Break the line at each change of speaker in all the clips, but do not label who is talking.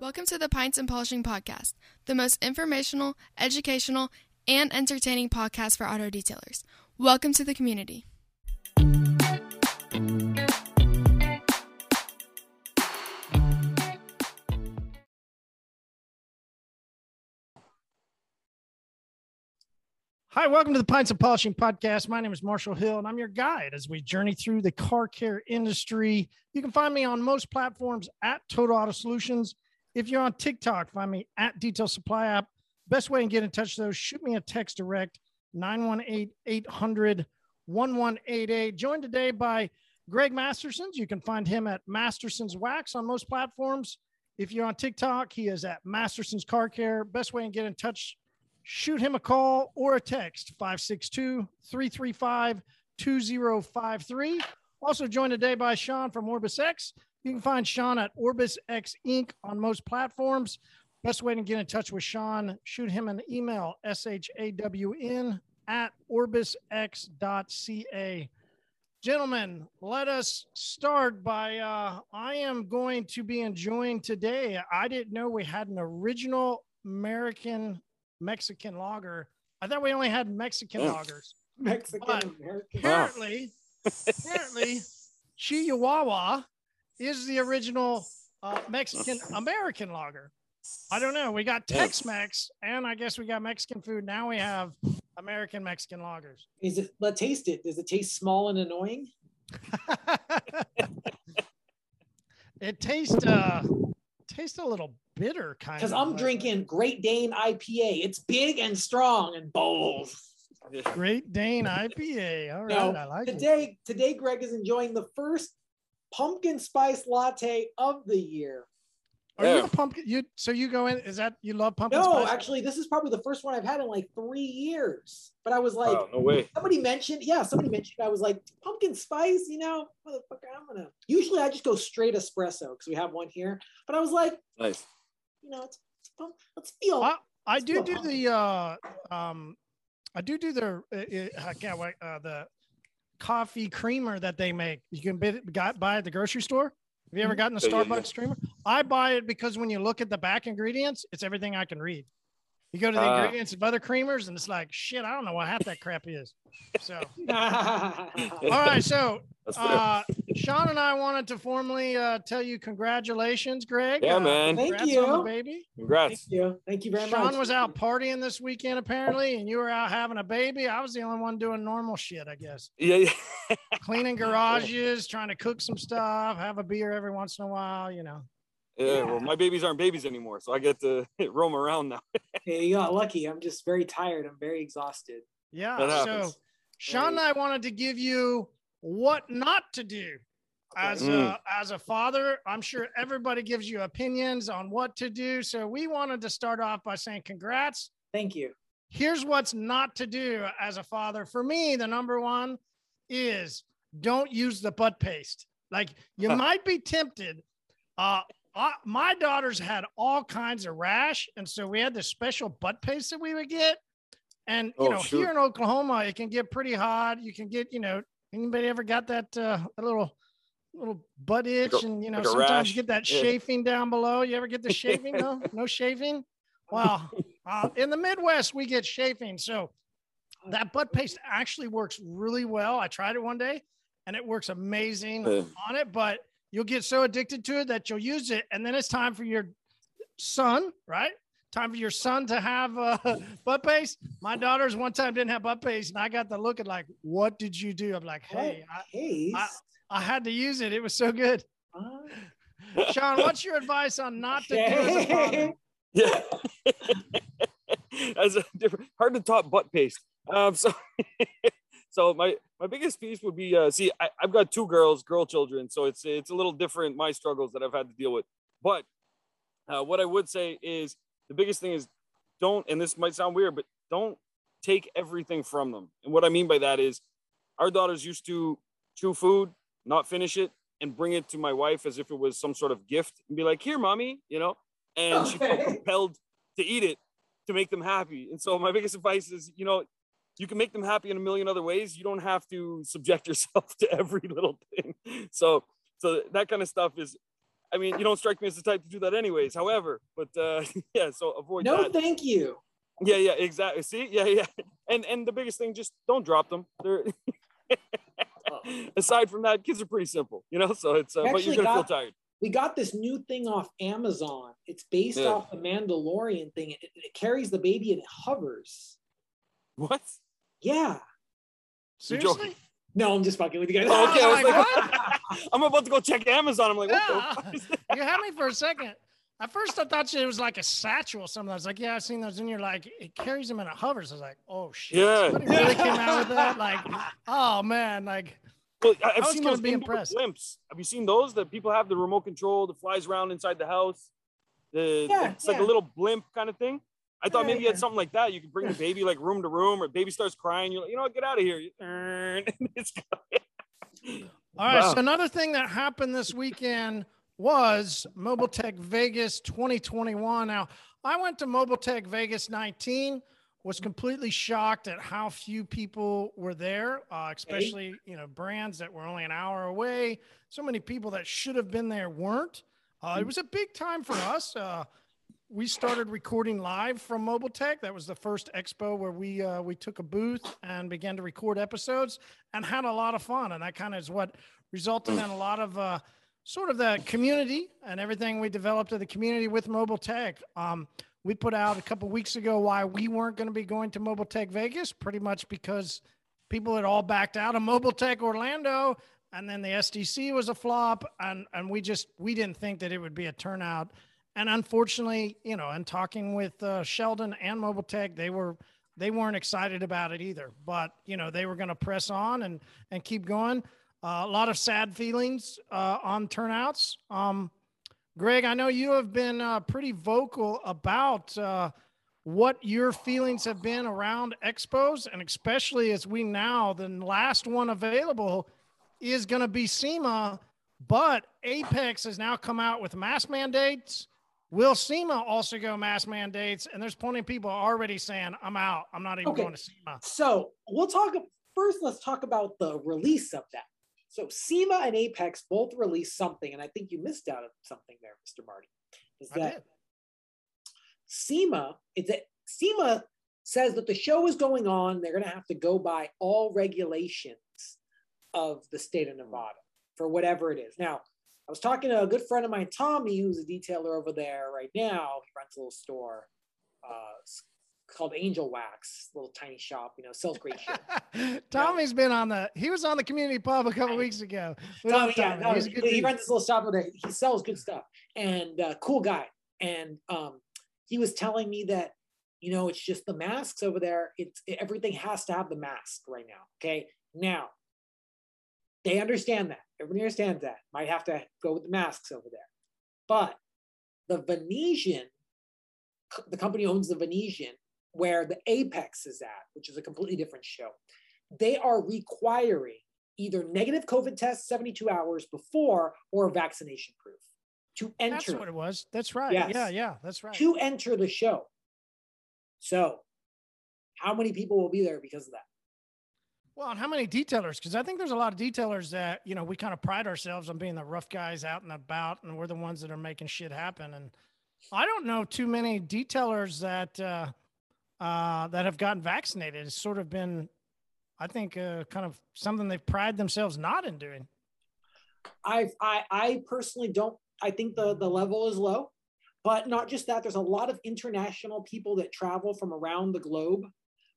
Welcome to the Pints and Polishing Podcast, the most informational, educational, and entertaining podcast for auto detailers. Welcome to the community.
Hi, welcome to the Pints of Polishing Podcast. My name is Marshall Hill, and I'm your guide as we journey through the car care industry. You can find me on most platforms at Total Auto Solutions. If you're on TikTok, find me at Detail Supply App. Best way to get in touch, though, shoot me a text direct 918 800 1188. Joined today by Greg Mastersons. You can find him at Mastersons Wax on most platforms. If you're on TikTok, he is at Mastersons Car Care. Best way to get in touch, shoot him a call or a text 562 335 2053. Also joined today by Sean from Orbis X. You can find Sean at Orbis X Inc. on most platforms. Best way to get in touch with Sean, shoot him an email, S-H-A-W-N at orbisx.ca. Gentlemen, let us start by uh, I am going to be enjoying today. I didn't know we had an original American Mexican lager. I thought we only had Mexican
Yeah.
lagers.
Mexican
But
American.
Apparently, apparently, Chihuahua is the original uh, Mexican American lager. I don't know. We got Tex Mex, and I guess we got Mexican food. Now we have American Mexican lagers.
Is it? Let's taste it. Does it taste small and annoying?
it tastes uh tastes a little bitter kind of.
Because I'm
like-
drinking Great Dane IPA. It's big and strong and bold.
Great Dane IPA. All right,
No,
I like it.
Today, today, Greg is enjoying the first pumpkin spice latte of the year.
Are you a pumpkin? You so you go in? Is that you love pumpkin
No,
spice?
actually, this is probably the first one I've had in like three years. But I was oh, like,
Wow, no way.
somebody mentioned, yeah, somebody mentioned. I was like, pumpkin spice, you know, motherfucker. I'm gonna. Usually, I just go straight espresso because we have one here. But I was like,
Nice.
You know, it's, it's fun. let's feel.
I, I
It's
do
still
do
hot.
the uh um I do do the uh, uh, I can't wait uh, the coffee creamer that they make. You can buy, got buy at the grocery store. Have you ever gotten a
Yeah, yeah,
Starbucks creamer? I buy it because when you look at the back ingredients, it's everything I can read. You go to the
Ah.
ingredients of other creamers, and it's like shit. I don't know what half that crap is. So, all
All
right. So, uh, Sean and I wanted to formally uh, tell you congratulations, Greg.
Yeah,
Uh,
man.
Thank
congrats on the
you.
baby.
Thank you. Thank you very
Sean
much.
was out partying this weekend apparently, and you were out having a baby. I was the only one doing normal shit, I guess.
Yeah, yeah.
Cleaning garages, trying to cook some stuff, have a beer every once in a while, you know.
Yeah. Well, my babies aren't babies anymore, so I get to roam around now.
Hey, you got lucky. I'm just very tired. I'm very exhausted.
Yeah.
That
So
happens.
Sean and I wanted to give you what not to do. As
Okay.
a, as a father, I'm sure everybody gives you opinions on what to do. So we wanted to start off by saying congrats.
Thank you.
here's what's not to do as a father. For me, the number one is don't use the butt paste. Like you might be tempted. Uh, uh, my daughters had all kinds of rash, and so we had this special butt paste that we would get. And you
Oh,
know, here in Oklahoma, it can get pretty hot. You can get, you know, anybody ever got that uh, a little little butt itch,
a-
and you know,
like
sometimes you get that
Yeah.
chafing down below. You ever get the shaving? no, no shaving. Well, Uh, in the Midwest, we get chafing. So that butt paste actually works really well. I tried it one day and it works amazing
Yeah.
on it, but you'll get so addicted to it that you'll use it. And then it's time for your son, right? Time for your son to have uh, butt paste. My daughters one time didn't have butt paste, and I got the look at like, "What did you do?" I'm like, "Hey, I, I- I had to use it. It was so good." Sean, what's your advice on not to do as a father?
Yeah. As a different, hard to top butt paste. Um, so, so my my biggest piece would be, uh, see, I, I've got two girls, girl children, so it's it's a little different my struggles that I've had to deal with. But uh, what I would say is the biggest thing is don't, and this might sound weird, but don't take everything from them. And what I mean by that is, our daughters used to chew food, not finish it, and bring it to my wife as if it was some sort of gift, and be like, "Here, mommy," you know, and she felt compelled to eat it to make them happy. And so my biggest advice is, you know, you can make them happy in a million other ways. You don't have to subject yourself to every little thing. So so that kind of stuff is. I mean, you don't strike me as the type to do that, anyways. However, but uh, yeah, so avoid
No,
that.
thank you.
Yeah, yeah, exactly. See, yeah, yeah, and and the biggest thing, just don't drop them. They're aside from that, kids are pretty simple, you know. So it's uh, but you're gonna
got-
feel tired.
We got this new thing off Amazon. It's based
Yeah.
off the Mandalorian thing. It, it carries the baby and it hovers.
What?
Yeah.
Seriously?
No, I'm just fucking with you guys.
Oh, okay, I oh was
like,
like, I'm about to go check Amazon. I'm like, what
Yeah.
the fuck is that?
You had me for a second. At first, I thought it was like a satchel or something. I was like, yeah, I've seen those. And you're like, it carries them and it hovers. I was like, oh, shit.
Yeah.
Somebody really came out with that. Like, oh, man. Like,
Well, I- I've
was
seen those
be impressed.
blimps. Have you seen those that people have the remote control that flies around inside the house? The,
Yeah,
it's like a little blimp kind of thing. I thought maybe you had something like that. You could bring the baby like room to room, or baby starts crying. You're like, you know what, get out of here. It's-
All right.
Wow.
So another thing that happened this weekend was Mobile Tech Vegas 2021. Now, I went to Mobile Tech Vegas 19. Was completely shocked at how few people were there, uh, especially you know brands that were only an hour away. So many people that should have been there weren't. Uh, it was a big time for us. Uh, we started recording live from Mobile Tech. That was the first expo where we uh, we took a booth and began to record episodes and had a lot of fun. And that kind of is what resulted in a lot of uh, sort of the community and everything we developed in the community with Mobile Tech. Um, we put out a couple weeks ago why we weren't going to be going to Mobile Tech Vegas, pretty much because people had all backed out of Mobile Tech Orlando, and then the SDC was a flop, and and we just we didn't think that it would be a turnout. And unfortunately, you know, and talking with uh, Sheldon and Mobile Tech, they were they weren't excited about it either. But you know, they were going to press on and and keep going. Uh, a lot of sad feelings uh, on turnouts. Um, Greg, I know you have been uh, pretty vocal about uh, what your feelings have been around expos, and especially as we now, the last one available is going to be SEMA, but Apex has now come out with mask mandates. Will SEMA also go mask mandates? And there's plenty of people already saying, I'm out. I'm not even
Okay.
going to SEMA.
So we'll talk first. Let's talk about the release of that. So SEMA and Apex both released something, and I think you missed out on something there, Mr. Marty. Is
I
that
did.
SEMA? It's a, SEMA says that the show is going on. They're going to have to go by all regulations of the state of Nevada for whatever it is. Now, I was talking to a good friend of mine, Tommy, who's a detailer over there right now. He runs a little store uh, called Angel Wax, little tiny shop. You know, sells great shit.
Tommy's been on the, he was on the community pub a couple weeks ago. We
Tommy, yeah,
Tommy.
no,
He's a
he runs this little shop over there. He sells good stuff and uh, cool guy. And um, he was telling me that you know it's just the masks over there. It's everything has to have the mask right now. Okay, now they understand that. Everybody understands that. Might have to go with the masks over there, but the Venetian, the company owns the Venetian, where the Apex is at, which is a completely different show. They are requiring either negative COVID test 72 hours before or vaccination proof to enter.
That's what it was. That's right.
Yes.
Yeah, yeah, that's right.
to enter the show. So, how many people will be there because of that?
Well, and how many detailers? Because I think there's a lot of detailers that you know we kind of pride ourselves on being the rough guys out and about, and we're the ones that are making shit happen. And I don't know too many detailers that uh, uh, that have gotten vaccinated. It's sort of been, I think, uh, kind of something they pride themselves not in doing.
I I I personally don't. I think the the level is low, but not just that. There's a lot of international people that travel from around the globe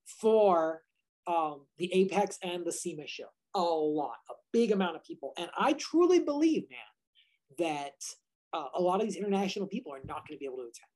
for um, the Apex and the SEMA show. A lot, a big amount of people, and I truly believe, man, that uh, a lot of these international people are not going to be able to attend.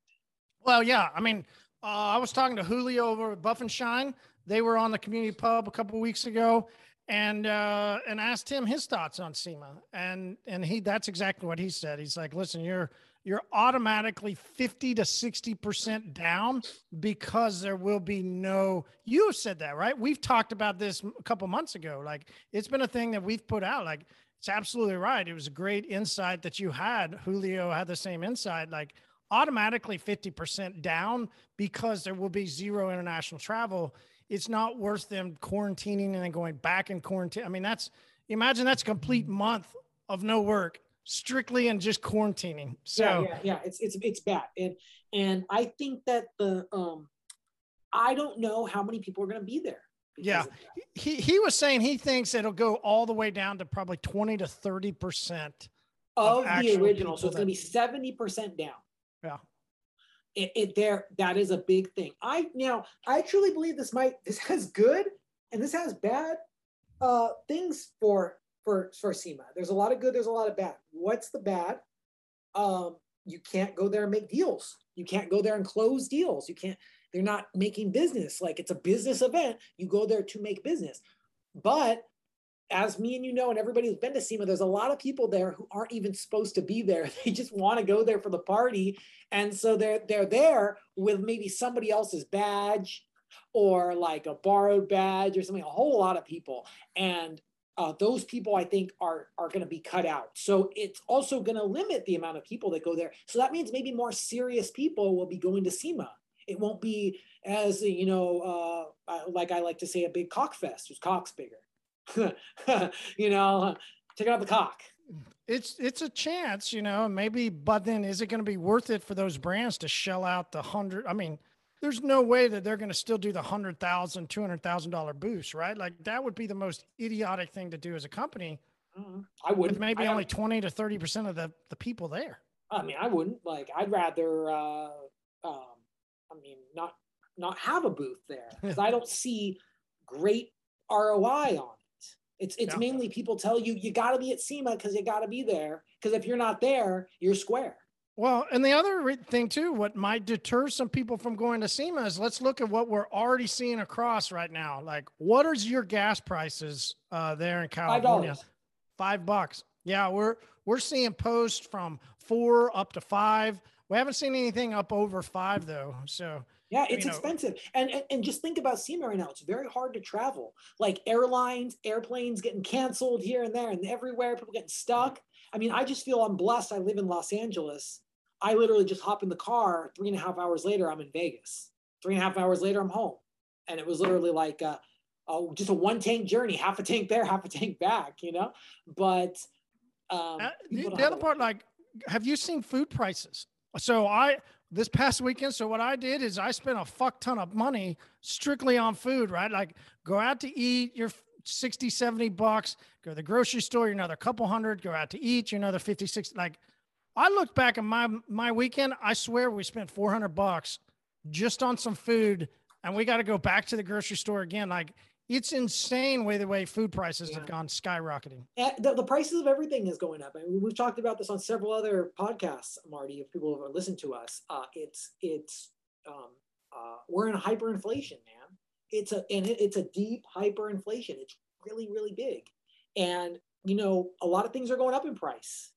Well, yeah. I mean, uh, I was talking to Julio over at Buff and Shine. They were on the community pub a couple weeks ago, and uh, and asked him his thoughts on SEMA, and and he that's exactly what he said. He's like, listen, you're you're automatically 50 to 60 percent down because there will be no. You have said that, right? We've talked about this a couple months ago. Like it's been a thing that we've put out. Like it's absolutely right. It was a great insight that you had. Julio had the same insight. Like automatically 50% down because there will be zero international travel. It's not worth them quarantining and then going back in quarantine. I mean, that's imagine that's a complete mm-hmm. month of no work strictly and just quarantining. So
yeah, yeah, yeah, it's it's it's bad, and and I think that the um, I don't know how many people are going to be there.
Yeah, he he was saying he thinks it'll go all the way down to probably twenty to thirty percent
of, of the original. So it's going to be seventy percent down.
Yeah.
It, it there that is a big thing. I now I truly believe this might this has good and this has bad uh things for for for SEMA. There's a lot of good, there's a lot of bad. What's the bad? Um, you can't go there and make deals. You can't go there and close deals. You can't, they're not making business. Like it's a business event. You go there to make business. But as me and you know, and everybody who's been to SEMA, there's a lot of people there who aren't even supposed to be there. They just want to go there for the party. And so they're they're there with maybe somebody else's badge or like a borrowed badge or something, a whole lot of people. And uh, those people I think are are going to be cut out. So it's also going to limit the amount of people that go there. So that means maybe more serious people will be going to SEMA. It won't be as you know, uh, like I like to say, a big cock fest whose cock's bigger. you know, take out the cock.
It's it's a chance, you know, maybe. But then, is it going to be worth it for those brands to shell out the hundred? I mean, there's no way that they're going to still do the hundred thousand, two hundred thousand dollar boost, right? Like that would be the most idiotic thing to do as a company.
Mm-hmm. I would
maybe I only twenty to thirty percent of the the people there.
I mean, I wouldn't like. I'd rather, uh, um, I mean, not not have a booth there because I don't see great ROI on it. It's it's yeah. mainly people tell you you got to be at SEMA because you got to be there because if you're not there, you're square.
Well, and the other thing too, what might deter some people from going to SEMA is let's look at what we're already seeing across right now. Like, what is your gas prices uh, there in California?
$5.
Five bucks. Yeah, we're we're seeing posts from four up to five. We haven't seen anything up over five though. So
yeah, it's expensive. And, and and just think about SEMA right now. It's very hard to travel. Like airlines, airplanes getting canceled here and there and everywhere. People getting stuck. I mean, I just feel I'm blessed. I live in Los Angeles I literally just hop in the car. Three and a half hours later, I'm in Vegas. Three and a half hours later, I'm home. And it was literally like uh, uh, just a one tank journey, half a tank there, half a tank back, you know? But um, uh,
the, the other part, like, have you seen food prices? So I, this past weekend, so what I did is I spent a fuck ton of money strictly on food, right? Like go out to eat, you're 60, 70 bucks, go to the grocery store, you're another couple hundred, go out to eat, you're another 50, 60, like I looked back at my my weekend. I swear we spent 400 bucks just on some food, and we got to go back to the grocery store again. Like it's insane way the way food prices yeah. have gone skyrocketing.
The, the, prices of everything is going up. I mean, we've talked about this on several other podcasts, Marty. If people have listened to us, uh, it's it's um, uh, we're in hyperinflation, man. It's a and it, it's a deep hyperinflation. It's really really big, and you know a lot of things are going up in price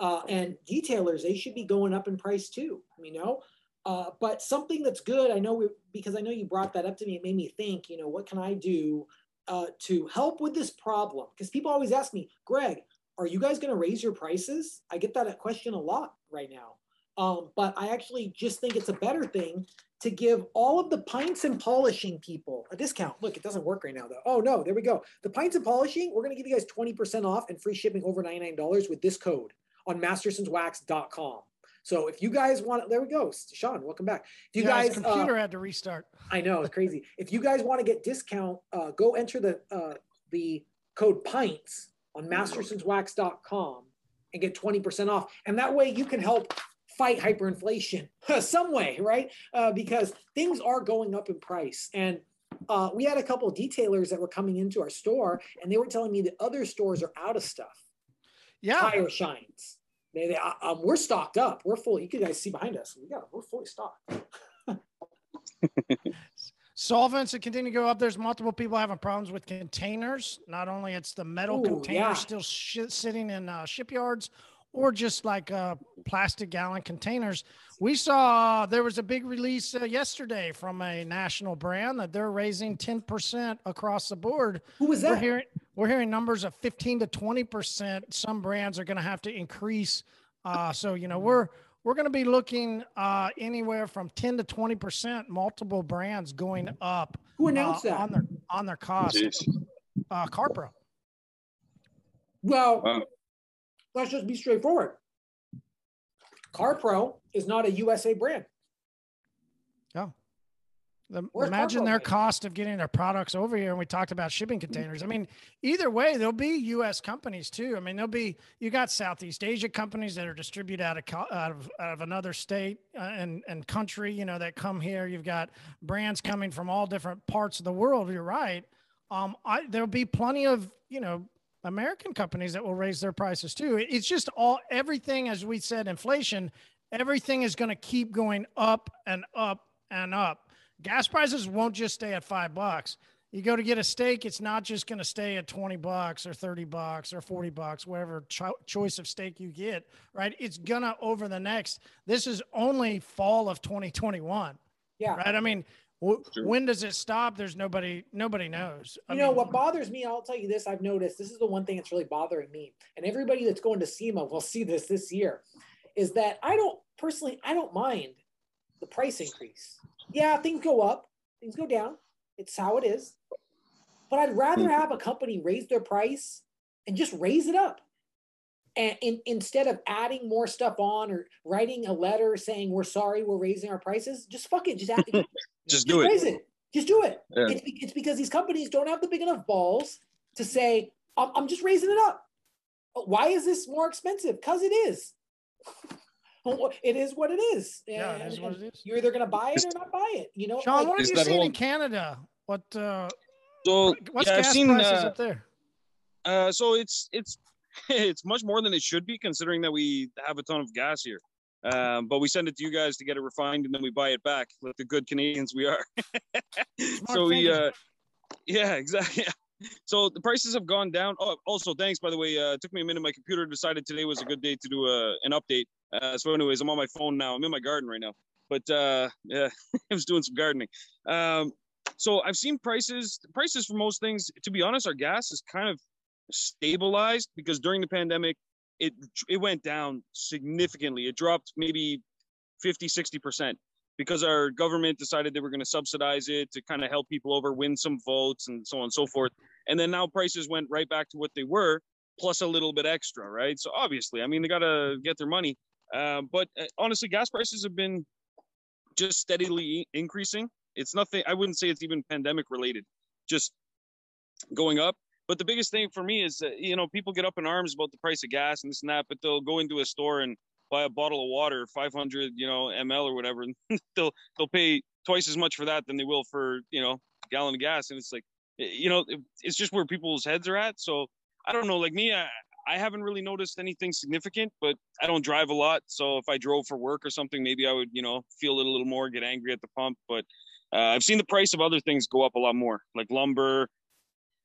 uh, and detailers they should be going up in price too you know uh, but something that's good i know we, because i know you brought that up to me it made me think you know what can i do uh, to help with this problem because people always ask me greg are you guys going to raise your prices i get that question a lot right now um, but i actually just think it's a better thing to give all of the pints and polishing people a discount. Look, it doesn't work right now though. Oh no, there we go. The pints and polishing, we're going to give you guys 20% off and free shipping over $99 with this code on mastersonswax.com. So if you guys want, there we go. Sean, welcome back. If you yeah, guys,
computer uh, had to restart.
I know it's crazy. if you guys want to get discount, uh, go enter the uh, the code pints on mastersonswax.com and get 20% off. And that way you can help fight hyperinflation some way, right? Uh, because things are going up in price. And uh, we had a couple of detailers that were coming into our store and they were telling me that other stores are out of stuff
yeah.
tire shines. They, they, uh, um, we're stocked up. We're full. You can guys see behind us. We got we're fully stocked.
Solvents that continue to go up. There's multiple people having problems with containers. Not only it's the metal Ooh, containers yeah. still sh- sitting in uh, shipyards, or just like uh, plastic gallon containers. We saw there was a big release uh, yesterday from a national brand that they're raising 10% across the board.
Who was that?
We're hearing, we're hearing numbers of 15 to 20%. Some brands are going to have to increase. Uh, so, you know, we're, we're going to be looking uh, anywhere from 10 to 20%, multiple brands going up.
Who announced
uh,
that?
On their, on their costs. Uh, CarPro.
Well, wow let's just be straightforward. CarPro is not a USA brand.
Yeah. The, imagine their cost of getting their products over here. And we talked about shipping containers. I mean, either way, there'll be U.S. companies too. I mean, there'll be you got Southeast Asia companies that are distributed out of out of, out of another state uh, and and country. You know that come here. You've got brands coming from all different parts of the world. You're right. Um, I, there'll be plenty of you know American companies that will raise their prices too. It's just all everything, as we said, inflation. Everything is going to keep going up and up and up. Gas prices won't just stay at five bucks. You go to get a steak, it's not just going to stay at 20 bucks or 30 bucks or 40 bucks, whatever cho- choice of steak you get, right? It's going to over the next, this is only fall of 2021,
Yeah.
right? I mean, w-
Sure.
when does it stop? There's nobody, nobody knows. I
You know what bothers me? I'll tell you this. I've noticed this is the one thing that's really bothering me, and everybody that's going to SEMA will see this this year. Is that I don't personally I don't mind the price increase. Yeah, things go up, things go down. It's how it is. But I'd rather mm-hmm. have a company raise their price and just raise it up. And in, instead of adding more stuff on or writing a letter saying we're sorry, we're raising our prices, just fuck it, just add,
Just do it.
raise it. Just do it.
Yeah.
It's, it's because these companies don't have the big enough balls to say, I'm, I'm just raising it up. Why is this more expensive? Because it is. it is what it is.
Yeah, it
And-
is what it is.
You're either going to buy it or not buy it. You know,
Sean,
Like,
what have you
that
seen in Canada? What, uh,
So
what's
yeah, I've
gas
seen.
prices
Uh,
up there?
uh, so it's it's it's much more than it should be, considering that we have a ton of gas here. Um, but we send it to you guys to get it refined, and then we buy it back, like the good Canadians we are. so we, uh, yeah, exactly. So the prices have gone down. Oh, also, thanks by the way. Uh, it took me a minute. My computer decided today was a good day to do a, an update. Uh, so, anyways, I'm on my phone now. I'm in my garden right now. But uh, yeah, I was doing some gardening. Um, so I've seen prices. Prices for most things. To be honest, our gas is kind of stabilized because during the pandemic, it it went down significantly. It dropped maybe 50, 60 percent because our government decided they were going to subsidize it to kind of help people over win some votes and so on and so forth. And then now prices went right back to what they were, plus a little bit extra, right? So obviously, I mean, they got to get their money. Uh, but uh, honestly, gas prices have been just steadily increasing. It's nothing, I wouldn't say it's even pandemic related, just going up. But the biggest thing for me is that, you know, people get up in arms about the price of gas and this and that, but they'll go into a store and buy a bottle of water, 500, you know, ml or whatever, and they'll they'll pay twice as much for that than they will for you know gallon of gas, and it's like, you know, it's just where people's heads are at. So I don't know, like me, I, I haven't really noticed anything significant, but I don't drive a lot, so if I drove for work or something, maybe I would, you know, feel it a little more, get angry at the pump. But uh, I've seen the price of other things go up a lot more, like lumber,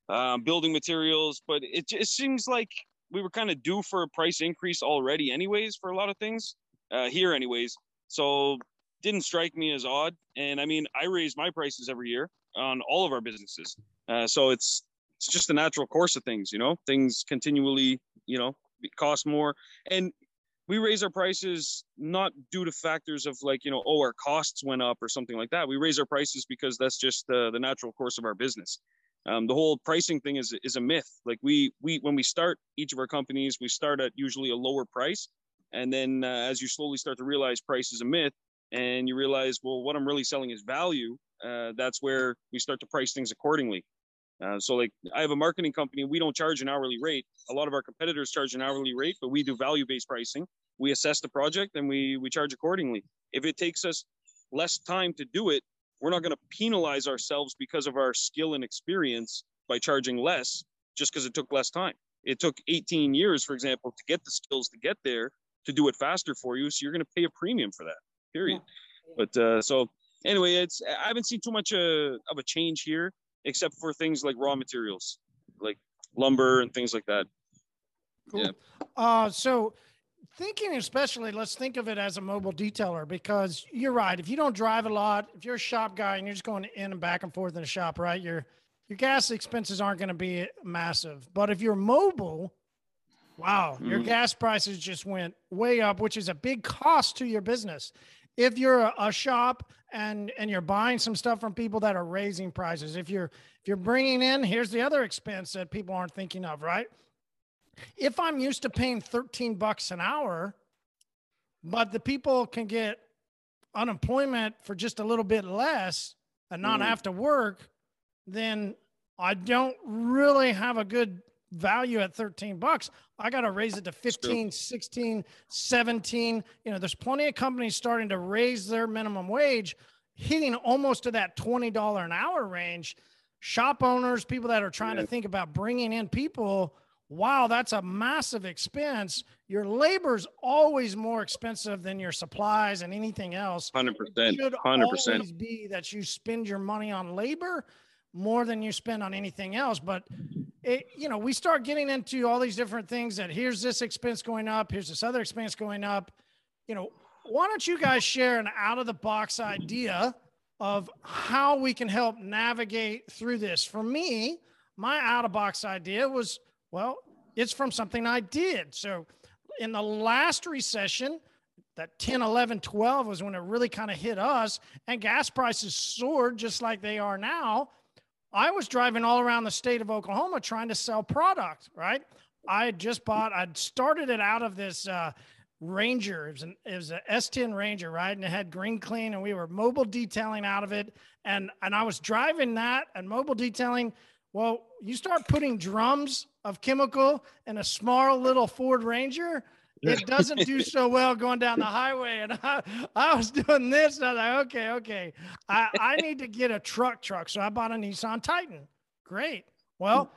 um, building materials. But it just seems like we were kind of due for a price increase already, anyways, for a lot of things uh, here, anyways. So didn't strike me as odd. And I mean, I raise my prices every year on all of our businesses, uh, so it's it's just the natural course of things. You know, things continually, you know, cost more, and we raise our prices not due to factors of like you know, oh, our costs went up or something like that. We raise our prices because that's just uh, the natural course of our business um, the whole pricing thing is is a myth. Like we we when we start each of our companies, we start at usually a lower price, and then uh, as you slowly start to realize price is a myth, and you realize well what I'm really selling is value. Uh, that's where we start to price things accordingly. Uh, so like I have a marketing company, we don't charge an hourly rate. A lot of our competitors charge an hourly rate, but we do value based pricing. We assess the project and we we charge accordingly. If it takes us less time to do it, we're not going to penalize ourselves because of our skill and experience by charging less just because it took less time. It took 18 years, for example, to get the skills to get there to do it faster for you. So you're going to pay a premium for that, period.
Yeah.
But uh, so anyway, it's I haven't seen too much uh, of a change here, except for things like raw materials, like lumber and things like that.
Cool.
Yeah.
Uh, so thinking especially, let's think of it as a mobile detailer because you're right. If you don't drive a lot, if you're a shop guy and you're just going in and back and forth in a shop, right? Your your gas expenses aren't going to be massive. But if you're mobile, wow, your
Mhm.
gas prices just went way up, which is a big cost to your business. If you're a, a shop and and you're buying some stuff from people that are raising prices, if you're if you're bringing in, here's the other expense that people aren't thinking of, right? if I'm used to paying 13 bucks an hour, but the people can get unemployment for just a little bit less and not
Mhm.
have to work, then I don't really have a good value at 13 bucks. I got to raise it to 15, 16, 17. You know, there's plenty of companies starting to raise their minimum wage, hitting almost to that $20 an hour range. Shop owners, people that are trying to think about bringing in people, wow, that's a massive expense. Your labor's always more expensive than your supplies and anything else
Hundred percent.
should
Hundred percent.
always be that you spend your money on labor more than you spend on anything else. But it, you know, we start getting into all these different things that here's this expense going up, here's this other expense going up. You know, why don't you guys share an out of the box idea of how we can help navigate through this? For me, my out of box idea was, well, it's from something I did. So in the last recession, that 10, 11, 12 was when it really kind of hit us, and gas prices soared just like they are now. I was driving all around the state of Oklahoma trying to sell product, right? I had just bought, I'd started it out of this uh, Ranger. It was, an, it was a S10 Ranger, right? And it had green clean, and we were mobile detailing out of it. And, and I was driving that and mobile detailing. Well, you start putting drums of chemical in a small little Ford Ranger, it doesn't do so well going down the highway. And I, I was doing this, and I was like, okay, okay, I, I need to get a truck truck. So I bought a Nissan Titan. Great. Well,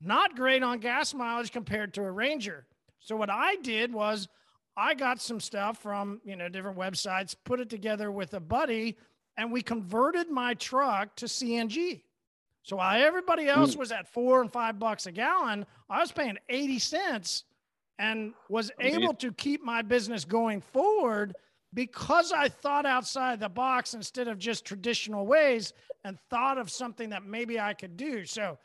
not great on gas mileage compared to a Ranger. So what I did was I got some stuff from, you know, different websites, put it together with a buddy, and we converted my truck to CNG. So while everybody hmm. else was at four and five bucks a gallon, I was paying 80 cents and was
Amazing.
able to keep my business going forward because I thought outside the box instead of just traditional ways and thought of something that maybe I could do. So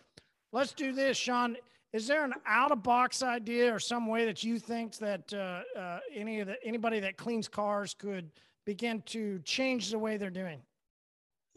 let's do this, Sean. Is there an out of box idea or some way that you think that uh, uh, any of the anybody that cleans cars could begin to change the way they're doing?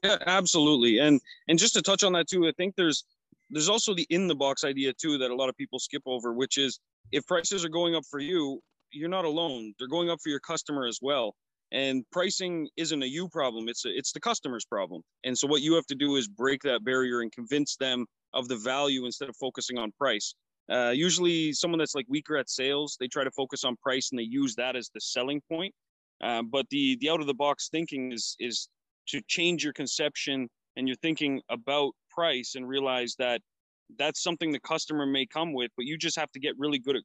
Yeah, absolutely. And and just to touch on that too, I think there's there's also the in the box idea too that a lot of people skip over, which is if prices are going up for you, you're not alone. They're going up for your customer as well. And pricing isn't a you problem; it's a, it's the customer's problem. And so what you have to do is break that barrier and convince them of the value instead of focusing on price. Uh, usually, someone that's like weaker at sales, they try to focus on price and they use that as the selling point. Uh, but the the out of the box thinking is is to change your conception and you're thinking about price and realize that that's something the customer may come with but you just have to get really good at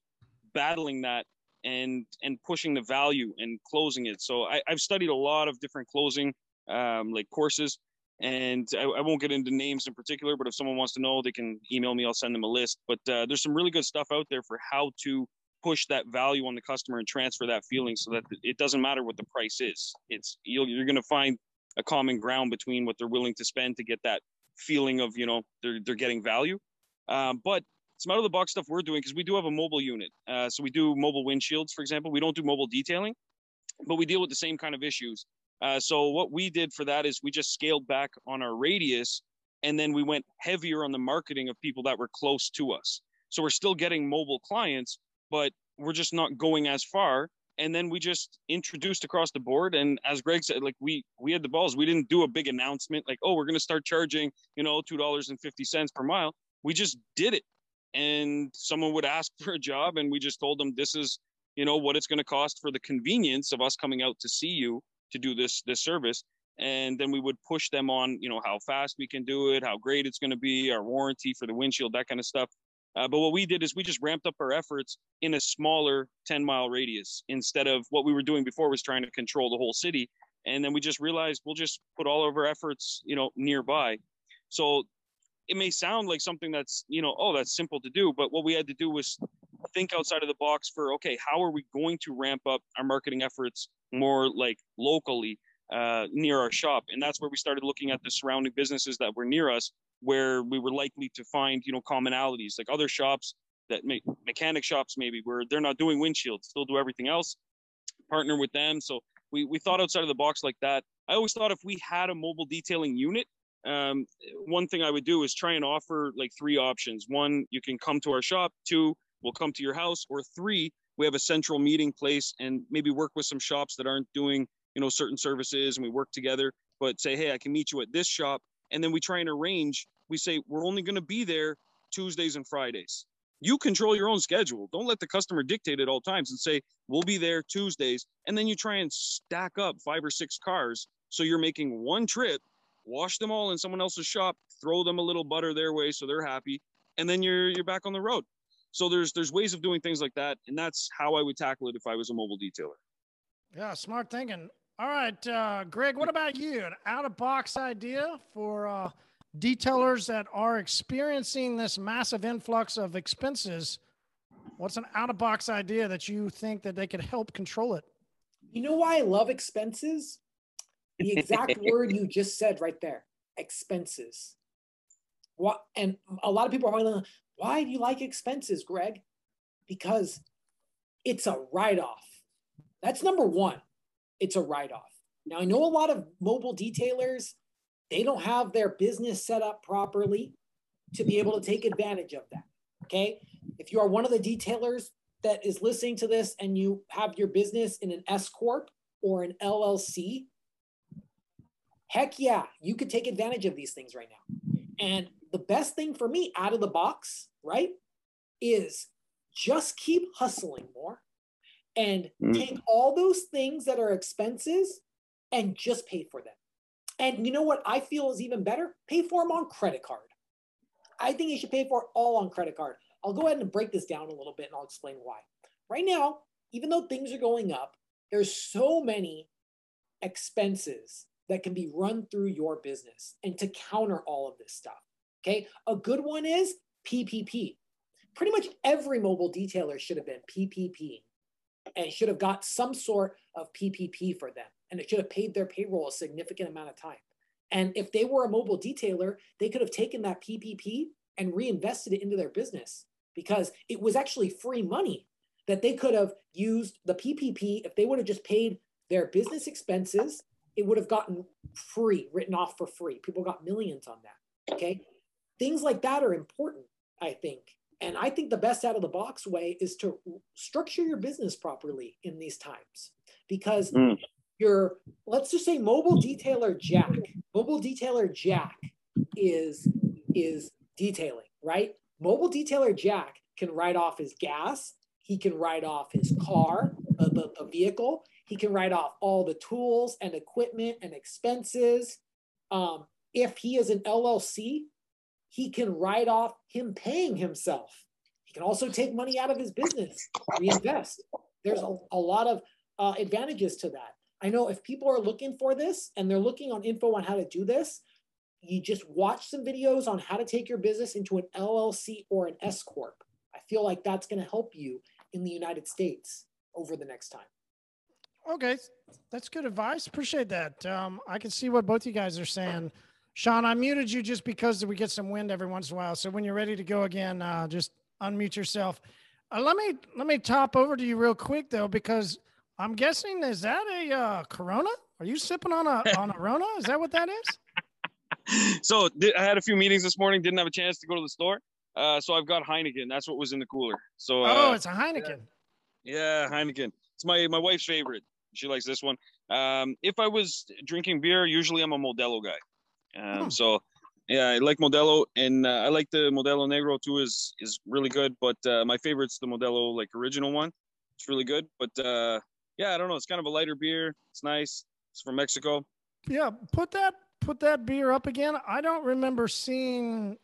battling that and and pushing the value and closing it. So I, i've studied a lot of different closing um, like courses and I, I won't get into names in particular but if someone wants to know they can email me i'll send them a list. But uh, there's some really good stuff out there for how to push that value on the customer and transfer that feeling so that it doesn't matter what the price is. It's you'll, you're going to find a common ground between what they're willing to spend to get that feeling of you know they're they're getting value. Um, but some out of the box stuff we're doing because we do have a mobile unit. Uh, so we do mobile windshields, for example. We don't do mobile detailing, but we deal with the same kind of issues. Uh, so what we did for that is we just scaled back on our radius, and then we went heavier on the marketing of people that were close to us. So we're still getting mobile clients, but we're just not going as far and then we just introduced across the board. And as greg said like we we had the balls. We didn't do a big announcement like oh we're going to start charging you know $2.50 per mile. We just did it. And someone would ask for a job and we just told them this is you know what it's going to cost for the convenience of us coming out to see you to do this this service. And then we would push them on you know how fast we can do it how great it's going to be our warranty for the windshield that kind of stuff uh, but what we did is we just ramped up our efforts in a smaller 10 mile radius instead of what we were doing before was trying to control the whole city. And then we just realized we'll just put all of our efforts, you know, nearby. So it may sound like something that's, you know, oh, that's simple to do. But what we had to do was think outside of the box for, okay, how are we going to ramp up our marketing efforts more like locally uh, near our shop? And that's where we started looking at the surrounding businesses that were near us where we were likely to find you know commonalities like other shops that make mechanic shops maybe where they're not doing windshields still do everything else partner with them so we, we thought outside of the box like that i always thought if we had a mobile detailing unit um, one thing i would do is try and offer like three options one you can come to our shop two we'll come to your house. Or three, we have a central meeting place and maybe work with some shops that aren't doing, you know, certain services and we work together, but say, hey, I can meet you at this shop. And then we try and arrange, we say, we're only going to be there Tuesdays and Fridays. You control your own schedule. Don't let the customer dictate at all times and say, we'll be there Tuesdays. And then you try and stack up five or six cars. So you're making one trip, wash them all in someone else's shop, throw them a little butter their way so they're happy, and then you're you're back on the road. So there's there's ways of doing things like that, and that's how I would tackle it if I was a mobile detailer.
Yeah, smart thinking. All right, uh, Greg, what about you? An out of box idea for uh, detailers that are experiencing this massive influx of expenses? What's an out of box idea that you think that they could help control it?
You know why I love expenses? The exact word you just said right there expenses. What, and a lot of people are wondering, why do you like expenses, Greg? Because it's a write off. That's number one. It's a write off. Now, I know a lot of mobile detailers, they don't have their business set up properly to be able to take advantage of that. Okay. If you are one of the detailers that is listening to this and you have your business in an S Corp or an LLC, heck yeah, you could take advantage of these things right now. And the best thing for me out of the box, right, is just keep hustling more and mm. take all those things that are expenses and just pay for them. And you know what I feel is even better? Pay for them on credit card. I think you should pay for it all on credit card. I'll go ahead and break this down a little bit and I'll explain why. Right now, even though things are going up, there's so many expenses that can be run through your business and to counter all of this stuff. Okay. A good one is PPP. Pretty much every mobile detailer should have been PPP and should have got some sort of PPP for them. And it should have paid their payroll a significant amount of time. And if they were a mobile detailer, they could have taken that PPP and reinvested it into their business because it was actually free money that they could have used the PPP if they would have just paid their business expenses. It would have gotten free, written off for free. People got millions on that. Okay. Things like that are important, I think. And I think the best out of the box way is to structure your business properly in these times because mm. your, let's just say mobile detailer Jack, mobile detailer Jack is, is detailing, right? Mobile detailer Jack can write off his gas. He can write off his car, the, the vehicle. He can write off all the tools and equipment and expenses. Um, if he is an LLC, he can write off him paying himself. He can also take money out of his business, reinvest. There's a, a lot of uh, advantages to that. I know if people are looking for this and they're looking on info on how to do this, you just watch some videos on how to take your business into an LLC or an S Corp. I feel like that's going to help you in the United States over the next time.
Okay, that's good advice. Appreciate that. Um, I can see what both you guys are saying. Sean, I muted you just because we get some wind every once in a while. So when you're ready to go again, uh, just unmute yourself. Uh, let me let me top over to you real quick though, because I'm guessing is that a uh, Corona? Are you sipping on a on a Rona? Is that what that is?
so I had a few meetings this morning. Didn't have a chance to go to the store, uh, so I've got Heineken. That's what was in the cooler. So
oh, uh, it's a Heineken.
Yeah, yeah, Heineken. It's my my wife's favorite. She likes this one. Um, if I was drinking beer, usually I'm a Modelo guy. Um, oh. So yeah, I like Modelo, and uh, I like the Modelo Negro too. is is really good, but uh, my favorite's the Modelo like original one. It's really good, but uh, yeah, I don't know. It's kind of a lighter beer. It's nice. It's from Mexico.
Yeah, put that put that beer up again. I don't remember seeing.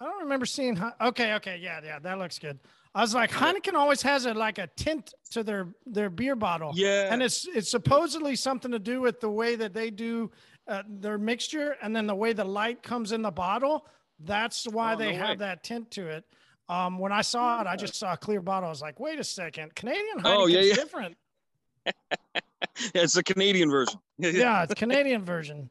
I don't remember seeing. Okay, okay, yeah, yeah, that looks good. I was like, Heineken always has a like a tint to their their beer bottle.
Yeah,
and it's it's supposedly something to do with the way that they do uh, their mixture and then the way the light comes in the bottle. That's why oh, they no have way. that tint to it. Um, when I saw it, I just saw a clear bottle. I was like, wait a second, Canadian oh, yeah, yeah. different.
yeah, it's the Canadian version.
yeah, it's Canadian version.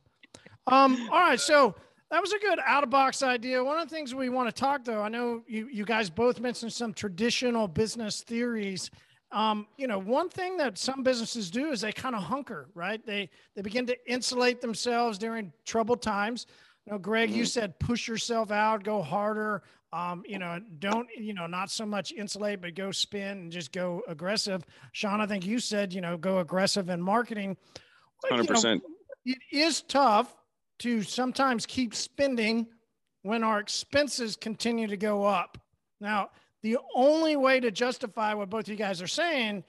Um, all right, so that was a good out of box idea. One of the things we want to talk though, I know you you guys both mentioned some traditional business theories um, you know, one thing that some businesses do is they kind of hunker, right? They they begin to insulate themselves during troubled times. You know, Greg, mm-hmm. you said push yourself out, go harder. Um, you know, don't you know, not so much insulate, but go spin and just go aggressive. Sean, I think you said, you know, go aggressive in marketing.
Hundred
know,
percent.
it is tough to sometimes keep spending when our expenses continue to go up. Now, the only way to justify what both you guys are saying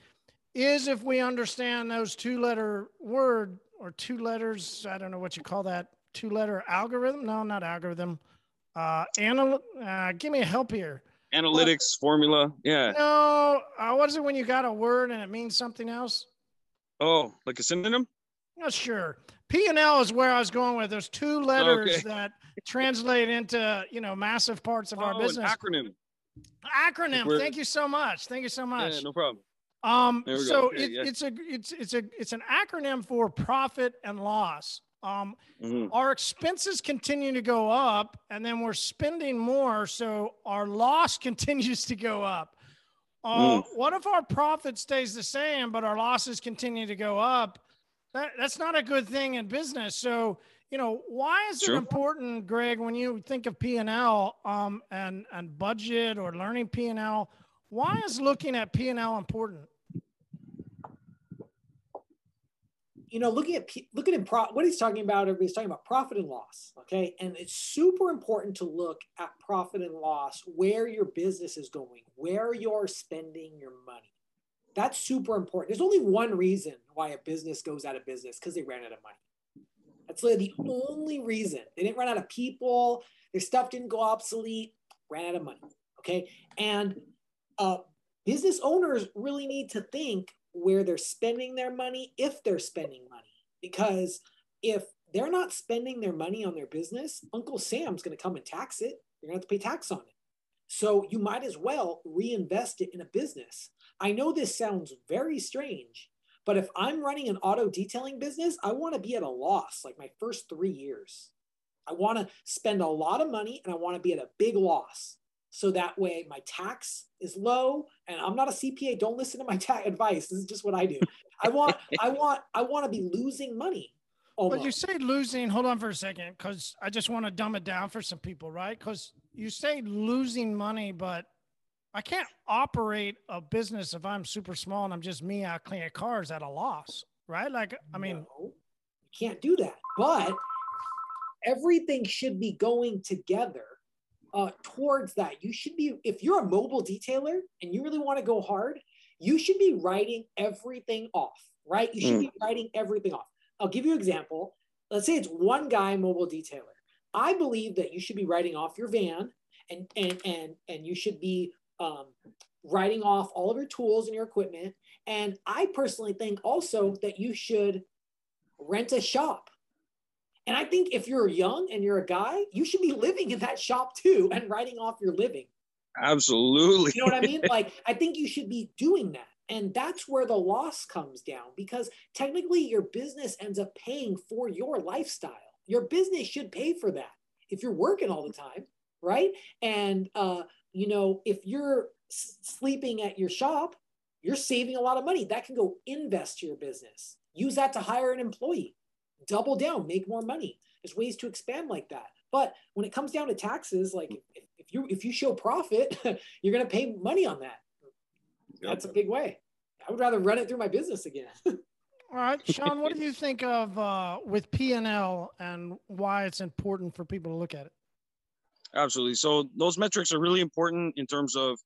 is if we understand those two letter word or two letters, I don't know what you call that, two letter algorithm. No, not algorithm. Uh, anal- uh, give me a help here.
Analytics formula. Yeah.
No, uh, what is it when you got a word and it means something else?
Oh, like a synonym?
Not sure. P and L is where I was going with those two letters
Okay.
that translate into you know massive parts of our
oh,
business.
an acronym.
Acronym.
We're-
Thank you so much. Thank you so much.
Yeah, no problem.
Um,
There we go.
so it,
yeah.
it's a it's it's a it's an acronym for profit and loss. Um,
Mhm.
our expenses continue to go up, and then we're spending more, so our loss continues to go up. Uh,
Mm.
What if our profit stays the same, but our losses continue to go up? That, that's not a good thing in business. So, you know, why is
Sure.
it important, Greg, when you think of P and L um, and and budget or learning P and L? Why is looking at P and L important?
you know, looking at P- looking at pro- what he's talking about, everybody's talking about profit and loss. Okay, and it's super important to look at profit and loss, where your business is going, where you're spending your money. That's super important. There's only one reason why a business goes out of business because they ran out of money. That's literally the only reason. They didn't run out of people. Their stuff didn't go obsolete. Ran out of money. Okay, and uh, business owners really need to think where they're spending their money if they're spending money because if they're not spending their money on their business uncle sam's going to come and tax it you're going to have to pay tax on it so you might as well reinvest it in a business i know this sounds very strange but if i'm running an auto detailing business i want to be at a loss like my first three years. I want to spend a lot of money and i want to be at a big loss. So that way my tax is low and i'm not a cpa don't listen to my tax advice. This is just what i do. I want i want i want to be losing money
But you
almost.
say losing, hold on for a second, because I just want to dumb it down for some people, right? Because you say losing money, but I can't operate a business if I'm super small and I'm just me out cleaning cars at a loss, right? Like, I mean,
No, you can't do that. But everything should be going together uh, towards that. You should be, if you're a mobile detailer and you really want to go hard, you should be writing everything off, right? You should be writing everything off. I'll give you an example. Let's say it's one guy mobile detailer. I believe that you should be writing off your van and and and and you should be um, writing off all of your tools and your equipment. And I personally think also that you should rent a shop. And I think if you're young and you're a guy, you should be living in that shop too and writing off your living.
Absolutely.
You know what I mean? Like, I think you should be doing that. And that's where the loss comes down because technically your business ends up paying for your lifestyle. Your business should pay for that if you're working all the time, right? And, uh, you know, if you're s- sleeping at your shop, you're saving a lot of money. That can go invest your business. Use that to hire an employee, double down, make more money. There's ways to expand like that. But when it comes down to taxes, like if, if you if you show profit, you're going to pay money on that. That's a big way. I would rather run it through my business again.
all right, Sean, what do you think of uh, with P and L and why it's important for people to look at it?
Absolutely. So those metrics are really important in terms of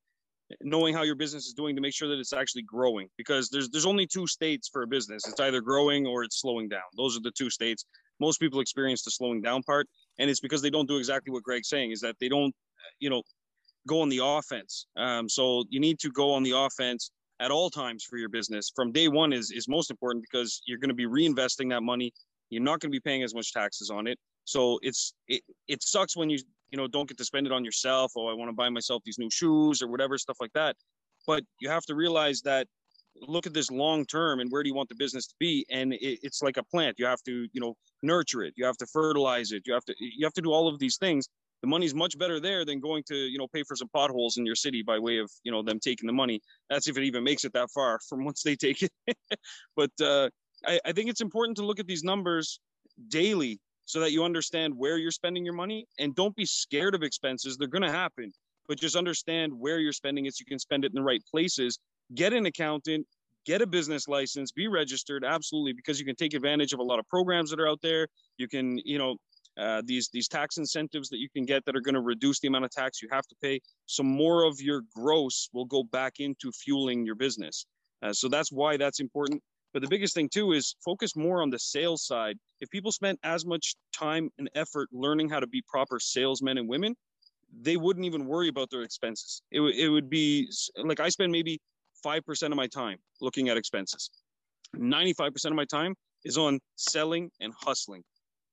knowing how your business is doing to make sure that it's actually growing because there's there's only two states for a business. It's either growing or it's slowing down. Those are the two states. Most people experience the slowing down part and it's because they don't do exactly what Greg's saying is that they don't you know go on the offense. Um, so you need to go on the offense at all times for your business. From day one is is most important because you're going to be reinvesting that money. You're not going to be paying as much taxes on it. So it's it it sucks when you you know don't get to spend it on yourself. Oh, I want to buy myself these new shoes or whatever stuff like that. But you have to realize that look at this long term and where do you want the business to be and it, it's like a plant. You have to you know nurture it. You have to fertilize it. You have to you have to do all of these things. The money's much better there than going to you know pay for some potholes in your city by way of you know them taking the money. That's if it even makes it that far from once they take it. But uh, I, I think it's important to look at these numbers daily so that you understand where you're spending your money and don't be scared of expenses they're going to happen but just understand where you're spending it so you can spend it in the right places. Get an accountant, get a business license, be registered, absolutely, because you can take advantage of a lot of programs that are out there. You can, you know, uh, these these tax incentives that you can get that are going to reduce the amount of tax you have to pay. So more of your gross will go back into fueling your business. Uh, so that's why that's important. But the biggest thing too is focus more on the sales side. If people spent as much time and effort learning how to be proper salesmen and women, they wouldn't even worry about their expenses. It, it would be like I spend maybe 5% of my time looking at expenses. 95% of my time is on selling and hustling.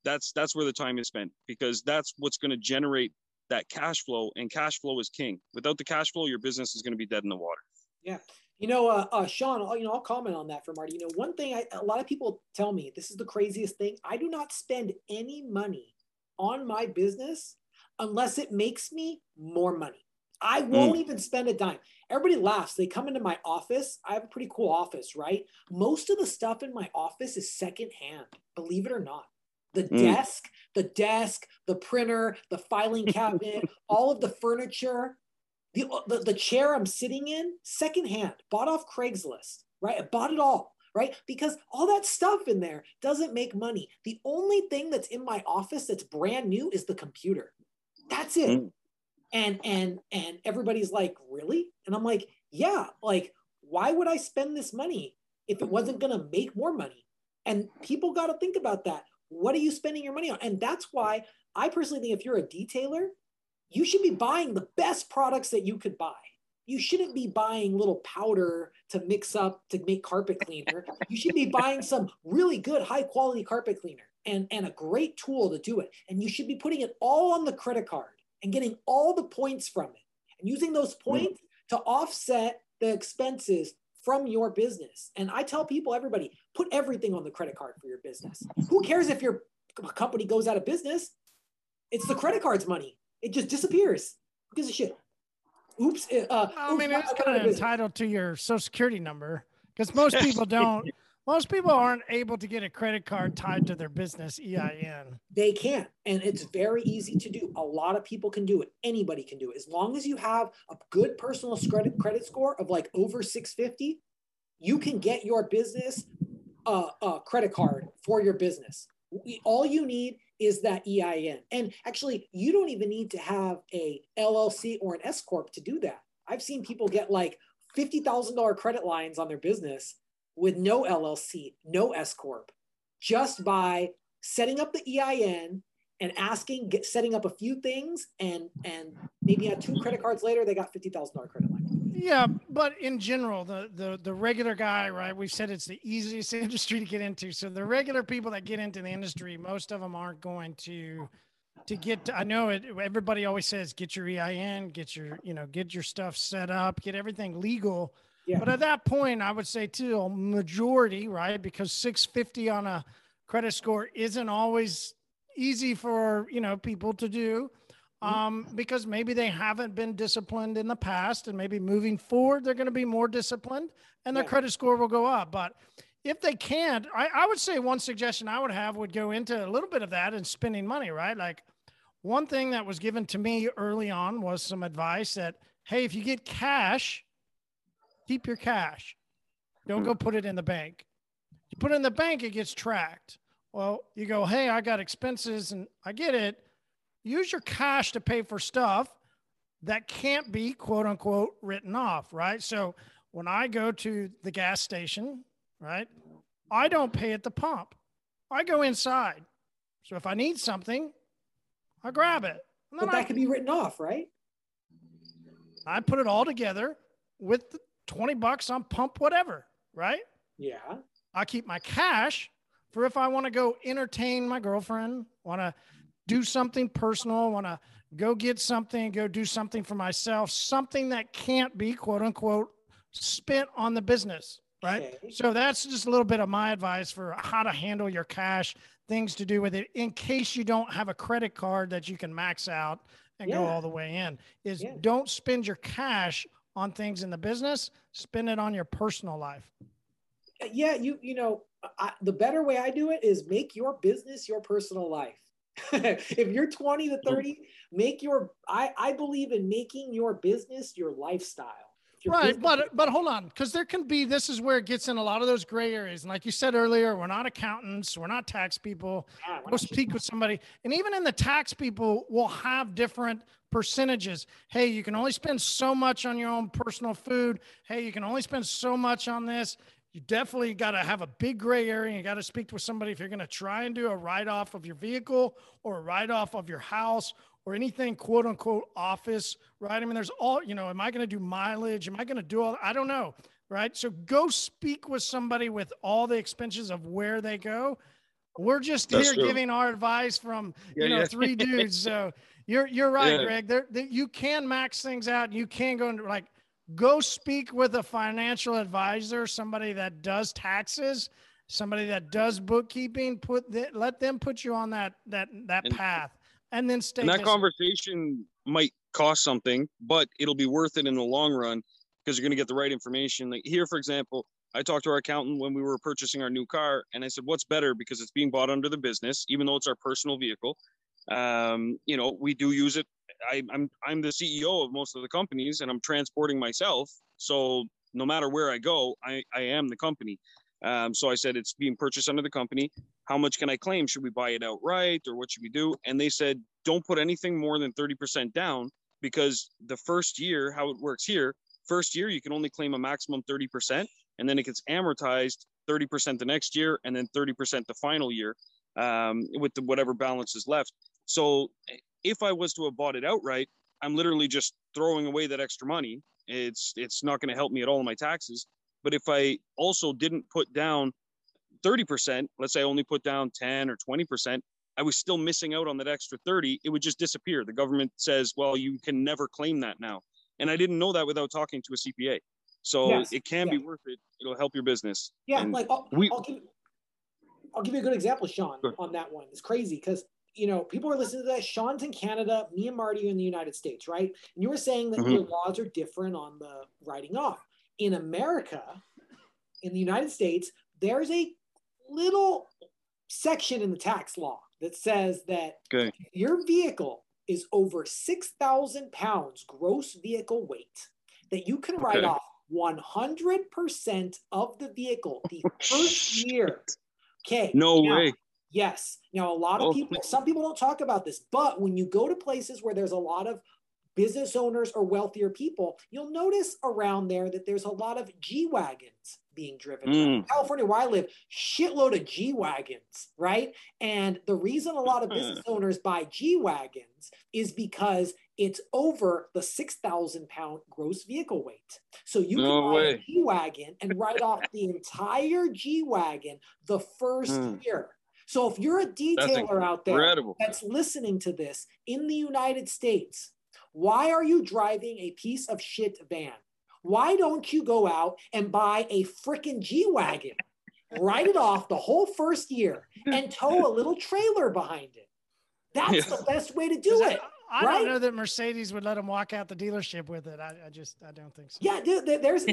That's that's where the time is spent because that's what's going to generate that cash flow and cash flow is king. Without the cash flow, your business is going to be dead in the water.
Yeah. You know, uh, uh, Sean, you know, I'll comment on that for Marty. You know, one thing I, a lot of people tell me, this is the craziest thing. I do not spend any money on my business unless it makes me more money. I won't mm. even spend a dime. Everybody laughs. They come into my office. I have a pretty cool office, right? Most of the stuff in my office is secondhand, believe it or not. The mm. desk, the desk, the printer, the filing cabinet, all of the furniture, the, the, the chair I'm sitting in, secondhand, bought off Craigslist, right? I bought it all, right? Because all that stuff in there doesn't make money. The only thing that's in my office that's brand new is the computer. That's it. Mm and and and everybody's like really and i'm like yeah like why would i spend this money if it wasn't going to make more money and people got to think about that what are you spending your money on and that's why i personally think if you're a detailer you should be buying the best products that you could buy you shouldn't be buying little powder to mix up to make carpet cleaner you should be buying some really good high quality carpet cleaner and and a great tool to do it and you should be putting it all on the credit card and getting all the points from it and using those mm. points to offset the expenses from your business. And I tell people, everybody, put everything on the credit card for your business. Who cares if your company goes out of business? It's the credit card's money. It just disappears. Who gives a shit? Oops. Uh,
I mean, it's kind of entitled to your social security number because most people don't most people aren't able to get a credit card tied to their business EIN.
They can't, and it's very easy to do. A lot of people can do it. Anybody can do it. As long as you have a good personal credit credit score of like over 650, you can get your business uh, a credit card for your business. All you need is that EIN. And actually, you don't even need to have a LLC or an S corp to do that. I've seen people get like $50,000 credit lines on their business with no LLC, no S corp, just by setting up the EIN and asking, get, setting up a few things, and and maybe at two credit cards later, they got fifty thousand dollar credit line.
Yeah, but in general, the the the regular guy, right? We've said it's the easiest industry to get into. So the regular people that get into the industry, most of them aren't going to to get to, I know it everybody always says get your EIN, get your, you know, get your stuff set up, get everything legal yeah. But at that point, I would say too, a majority, right? Because 650 on a credit score isn't always easy for, you know, people to do. Mm-hmm. Um, because maybe they haven't been disciplined in the past and maybe moving forward, they're going to be more disciplined and their yeah. credit score will go up. But if they can't, I, I would say one suggestion I would have would go into a little bit of that and spending money, right? Like one thing that was given to me early on was some advice that, hey, if you get cash, keep your cash. Don't go put it in the bank. You put it in the bank, it gets tracked. Well, you go, hey, I got expenses and I get it. Use your cash to pay for stuff that can't be quote unquote written off, right? So when I go to the gas station, right, I don't pay at the pump. I go inside. So if I need something, I grab it.
But that I, could be written off, right?
I put it all together with 20 bucks on pump, whatever, right?
Yeah.
I keep my cash for if I want to go entertain my girlfriend, want to do something personal, I want to go get something, go do something for myself, something that can't be quote unquote spent on the business. Right. Okay. So that's just a little bit of my advice for how to handle your cash, things to do with it in case you don't have a credit card that you can max out and yeah. go all the way in. Is yeah. don't spend your cash on things in the business, spend it on your personal life.
Uh, yeah, you you know, I, the better way I do it is make your business your personal life. if you're 20 to mm-hmm. 30, make your I, I believe in making your business your lifestyle. Your
right but but hold on because there can be this is where it gets in a lot of those gray areas. And like you said earlier we're not accountants we're not tax people.
Yeah,
go speak with somebody. And even in the tax people will have different percentages. Hey you can only spend so much on your own personal food. Hey you can only spend so much on this you definitely got to have a big gray area. You got to speak with somebody if you're going to try and do a write-off of your vehicle or a write-off of your house or anything quote unquote office right? I mean there's all you know am i going to do mileage? Am i going to do all i don't know right? So go speak with somebody with all the expenses of where they go. We're just
That's
here
true.
giving our advice from
Yeah,
you know
yeah.
three dudes so you're you're right
Yeah.
greg. There there- you can max things out. You can go into like go speak with a financial advisor somebody that does taxes somebody that does bookkeeping put the, let them put you on that that that
And-
path and then stay
And that conversation might cost something, but it'll be worth it in the long run because you're going to get the right information. Like here, for example, I talked to our accountant when we were purchasing our new car, and I said, "What's better?" Because it's being bought under the business, even though it's our personal vehicle. Um, you know, we do use it. I, I'm I'm the CEO of most of the companies, and I'm transporting myself. So no matter where I go, I I am the company. Um, so I said it's being purchased under the company. How much can I claim? Should we buy it outright, or what should we do? And they said, don't put anything more than 30% down because the first year, how it works here, first year you can only claim a maximum 30%, and then it gets amortized 30% the next year, and then 30% the final year um, with the, whatever balance is left. So if I was to have bought it outright, I'm literally just throwing away that extra money. It's it's not going to help me at all in my taxes. But if I also didn't put down 30%, let's say I only put down 10 or 20%, I was still missing out on that extra 30. It would just disappear. The government says, well, you can never claim that now. And I didn't know that without talking to a CPA. So
Yes,
it can be worth it. It'll help your business.
Yeah,
And
like I'll,
we-
I'll give I'll give you a good example, Sean,
Sure.
on that one. It's crazy because you know people are listening to that. Sean's in Canada, me and Marty are in the United States, right? And you were saying that
Mhm.
your laws are different on the writing off. In America, in the United States, there's a little section in the tax law that says that
Okay.
your vehicle is over 6,000 pounds gross vehicle weight, that you can write
Okay.
off 100% of the vehicle the first year. Okay.
no
now-
way.
Yes. Now, a lot of
Oh.
people, some people don't talk about this, but when you go to places where there's a lot of business owners or wealthier people, you'll notice around there that there's a lot of G Wagons being driven.
Mm.
California, where I live, shitload of G Wagons, right? And the reason a lot of business owners buy G Wagons is because it's over the 6,000 pound gross vehicle weight. So you
No
can buy a
way.
G Wagon and write off the entire G Wagon the first
Mm.
year. So if you're a detailer out there
Incredible.
that's listening to this in the United States, why are you driving a piece of shit van? Why don't you go out and buy a freaking G Wagon, write it off the whole first year, and tow a little trailer behind it? That's
Yeah.
the best way to do it.
I
right?
don't know that Mercedes would let him walk out the dealership with it. I, I just I don't think so.
Yeah, dude, there's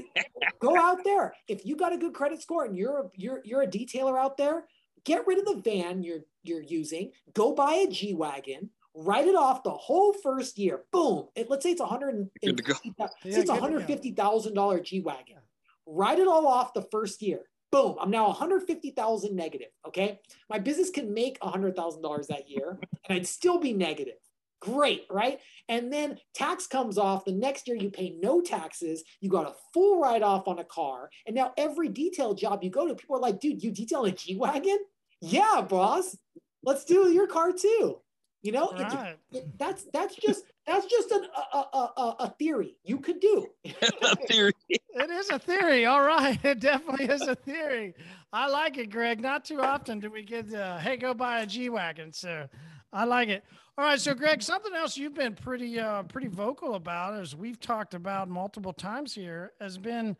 go out there. If you got a good credit score and you're a, you're you're a detailer out there, get rid of the van you're you're using. Go buy a G wagon. Write it off the whole first year. Boom. It, let's say it's a hundred.
Good to go.
Yeah,
Say it's
good
a
to
hundred
go.
fifty thousand dollar G wagon. Write it all off the first year. Boom. I'm now 150,000 negative. Okay. My business can make $100,000 that year and I'd still be negative. Great. Right. And then tax comes off. The next year you pay no taxes. You got a full write off on a car. And now every detail job you go to, people are like, dude, you detail a G Wagon? Yeah, boss. Let's do your car too. You know,
Right.
it- that's that's just that's just an, a, a, a, a theory you could do.
Theory.
It is a theory. All right. It definitely is a theory. I like it, Greg. Not too often do we get, uh, hey, go buy a G Wagon. So I like it. All right. So, Greg, something else you've been pretty, uh, pretty vocal about, as we've talked about multiple times here, has been,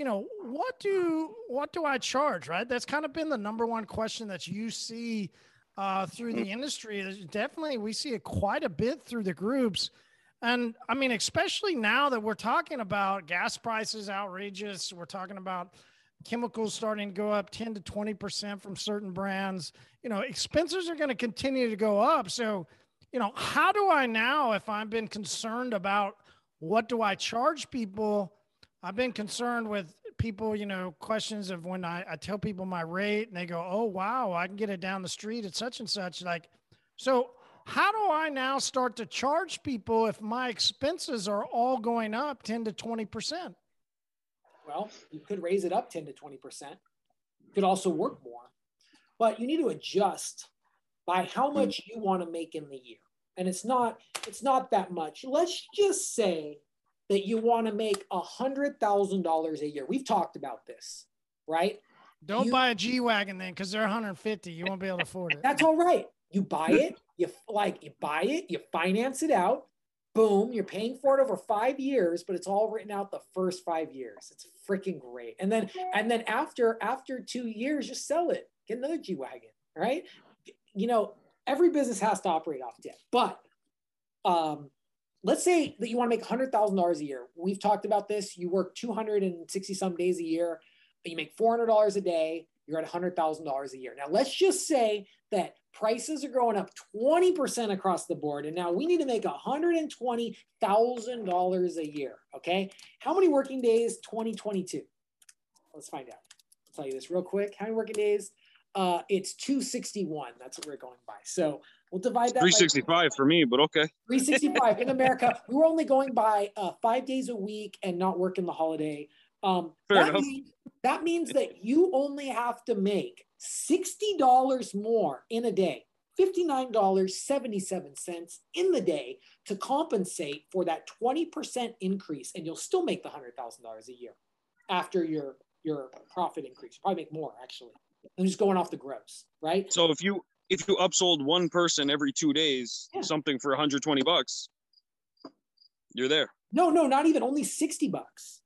you know, what do, what do I charge? Right. That's kind of been the number one question that you see uh, through the industry. Definitely, we see it quite a bit through the groups. And I mean, especially now that we're talking about gas prices outrageous, we're talking about chemicals starting to go up 10 to 20% from certain brands. You know, expenses are going to continue to go up. So, you know, how do I now, if I've been concerned about what do I charge people? I've been concerned with people, you know, questions of when I, I tell people my rate and they go, oh, wow, I can get it down the street at such and such. Like, so how do I now start to charge people if my expenses are all going up 10 to 20%?
Well, you could raise it up 10 to 20%. You could also work more, but you need to adjust by how much you want to make in the year. And it's not, it's not that much. Let's just say that you want to make a hundred thousand dollars a year. We've talked about this, right?
Don't you, buy a G wagon then, because they're 150. You won't be able to afford it.
That's all right. You buy it, you like you buy it, you finance it out. Boom, you're paying for it over five years, but it's all written out the first five years. It's freaking great. And then and then after after two years, just sell it. Get another G wagon, right? You know, every business has to operate off debt, but um, let's say that you want to make $100,000 a year. We've talked about this. You work 260 some days a year, but you make $400 a day, you're at $100,000 a year. Now, let's just say that prices are going up 20% across the board. And now we need to make $120,000 a year. Okay. How many working days 2022? Let's find out. I'll tell you this real quick. How many working days? Uh, it's 261. That's what we're going by. So We'll divide that.
365 for me, but okay.
365 in America. We were only going by uh, five days a week and not working the holiday. Um, that, means, that means that you only have to make $60 more in a day, $59.77 in the day to compensate for that 20% increase. And you'll still make the $100,000 a year after your, your profit increase. You probably make more actually. I'm just going off the gross, right?
So if you if you upsold one person every two days yeah. something for 120 bucks you're there
no no not even only 60 bucks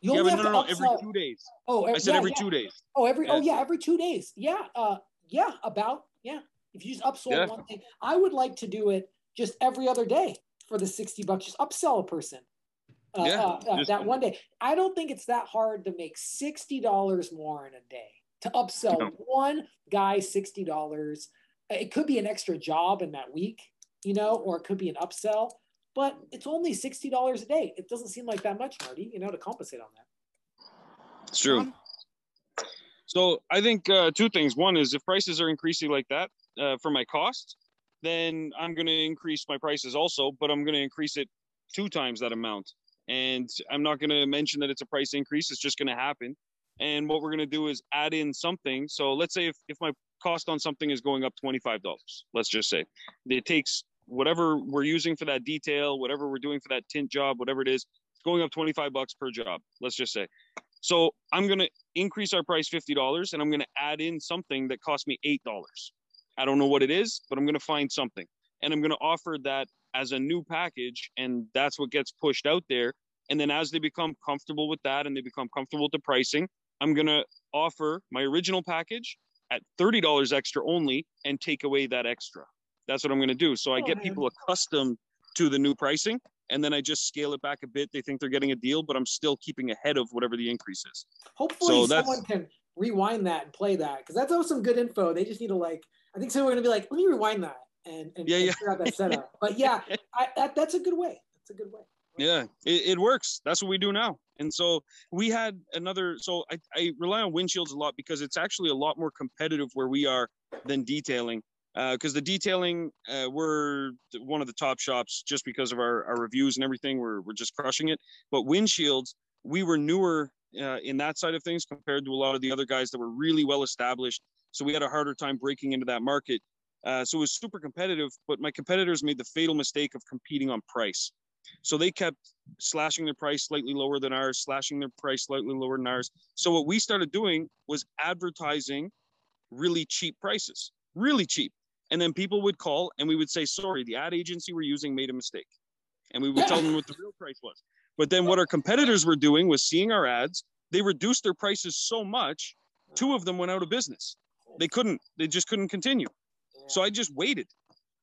you yeah, but no, no, no, every two days. Oh, I said yeah, every two days.
Oh, every oh, yeah. every two days. Yeah, uh, yeah, about yeah. If you just upsold one thing, I would like to do it just every other day for the sixty bucks. Just upsell a person. Uh, yeah, uh, uh, that one day. I don't think it's that hard to make sixty dollars more in a day to upsell no. one guy $60. It could be an extra job in that week, you know, or it could be an upsell, but it's only $60 a day. It doesn't seem like that much, Marty, you know, to compensate on that.
It's true. So I think uh, two things. One is if prices are increasing like that uh, for my cost, then I'm going to increase my prices also, but I'm going to increase it two times that amount. And I'm not going to mention that it's a price increase. It's just going to happen. And what we're going to do is add in something. So let's say if, if my cost on something is going up $25, let's just say it takes whatever we're using for that detail, whatever we're doing for that tint job, whatever it is, it's going up 25 bucks per job. Let's just say. So I'm going to increase our price $50 and I'm going to add in something that costs me $8. I don't know what it is, but I'm going to find something and I'm going to offer that as a new package. And that's what gets pushed out there. And then as they become comfortable with that and they become comfortable with the pricing, I'm going to offer my original package at $30 extra only and take away that extra. That's what I'm going to do. So I oh, get people accustomed to the new pricing and then I just scale it back a bit. They think they're getting a deal, but I'm still keeping ahead of whatever the increase is.
Hopefully, so someone can rewind that and play that because that's some good info. They just need to like. I think someone's gonna be like, "Let me rewind that," and, and,
yeah, yeah.
figure out that setup. but yeah, I, that, that's a good way. That's a good way.
Yeah, it, it works. That's what we do now. And so we had another. So I, I rely on windshields a lot because it's actually a lot more competitive where we are than detailing. Because uh, the detailing, uh, we're one of the top shops just because of our, our reviews and everything. We're, we're just crushing it. But windshields, we were newer uh, in that side of things compared to a lot of the other guys that were really well established. So we had a harder time breaking into that market. Uh, so it was super competitive, but my competitors made the fatal mistake of competing on price. So they kept slashing their price slightly lower than ours, slashing their price slightly lower than ours. So what we started doing was advertising really cheap prices, really cheap. And then people would call and we would say, sorry, the ad agency we're using made a mistake. And we would tell them what the real price was. But then what our competitors were doing was seeing our ads, they reduced their prices so much, two of them went out of business. They couldn't, they just couldn't continue. So I just waited.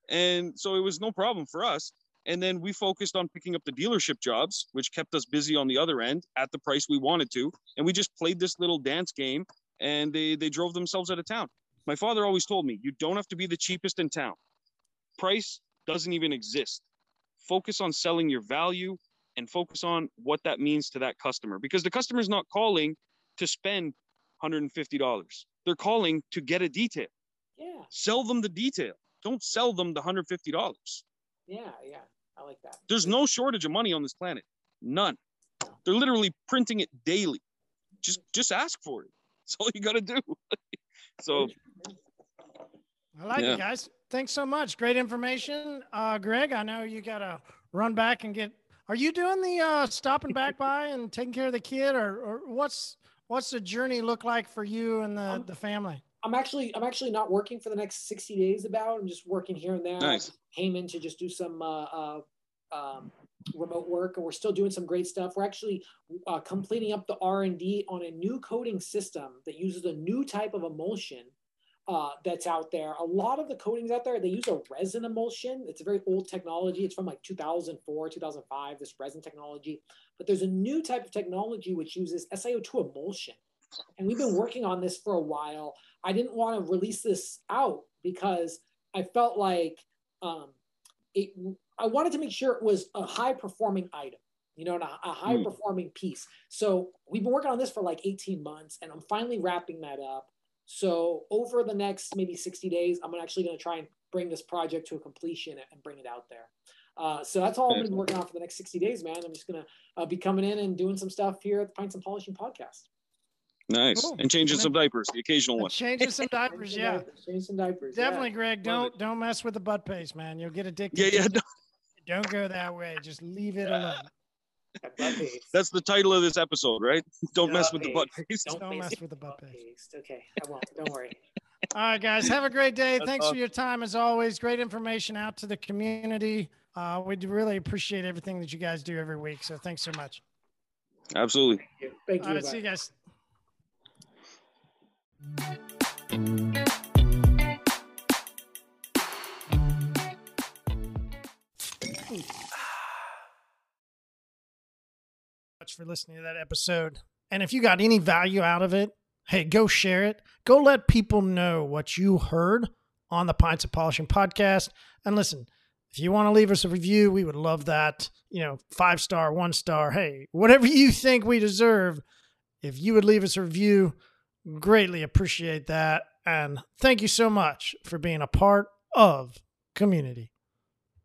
And so it was no problem for us. And then we focused on picking up the dealership jobs, which kept us busy on the other end at the price we wanted to. And we just played this little dance game and they, they drove themselves out of town. My father always told me, you don't have to be the cheapest in town. Price doesn't even exist. Focus on selling your value and focus on what that means to that customer because the customer is not calling to spend $150. They're calling to get a detail.
Yeah.
Sell them the detail. Don't sell them the $150.
Yeah. Yeah. I like that.
There's no shortage of money on this planet. None. They're literally printing it daily. Just just ask for it. That's all you got to do. so
I like
Yeah.
it, guys. Thanks so much. Great information. Uh, Greg, I know you got to run back and get. Are you doing the uh, stopping back by and taking care of the kid, or, or what's what's the journey look like for you and the, the family?
I'm actually I'm actually not working for the next 60 days. About I'm just working here and there.
Nice.
Came in to just do some uh, uh, um, remote work, and we're still doing some great stuff. We're actually uh, completing up the R and D on a new coating system that uses a new type of emulsion uh, that's out there. A lot of the coatings out there they use a resin emulsion. It's a very old technology. It's from like 2004, 2005. This resin technology, but there's a new type of technology which uses SiO2 emulsion. And we've been working on this for a while. I didn't want to release this out because I felt like um, it. I wanted to make sure it was a high performing item, you know, a, a high performing piece. So we've been working on this for like 18 months, and I'm finally wrapping that up. So over the next maybe 60 days, I'm actually going to try and bring this project to a completion and bring it out there. Uh, so that's all I'm going to be working on for the next 60 days, man. I'm just going to uh, be coming in and doing some stuff here at the Pints and Polishing podcast.
Nice.
Cool.
And changing
And
some diapers, the occasional one.
Changing some diapers, yeah.
Changing some diapers. yeah.
Definitely, Greg. Don't don't mess with the butt paste, man. You'll get addicted.
Yeah, yeah.
it.
no,
Don't go that way. Just leave it alone.
Butt paste.
that's the title of this episode, right? Don't mess
Butt
with the butt
paste.
paste.
Don't mess with the butt
butt
paste.
paste. Okay, I won't. Don't worry.
All right, guys. Have a great day.
That's
Thanks for your time as always. Great information out to the community. Uh, we do really appreciate everything that you guys do every week. So thanks so much.
Absolutely.
Thank you.
All right,
bye.
see you guys. Much for listening to that episode. And if you got any value out of it, hey, go share it. Go let people know what you heard on the Pints of Polishing podcast. And listen, if you want to leave us a review, we would love that. You know, five star, one star, hey, whatever you think we deserve. If you would leave us a review, greatly appreciate that. And thank you so much for being a part of community.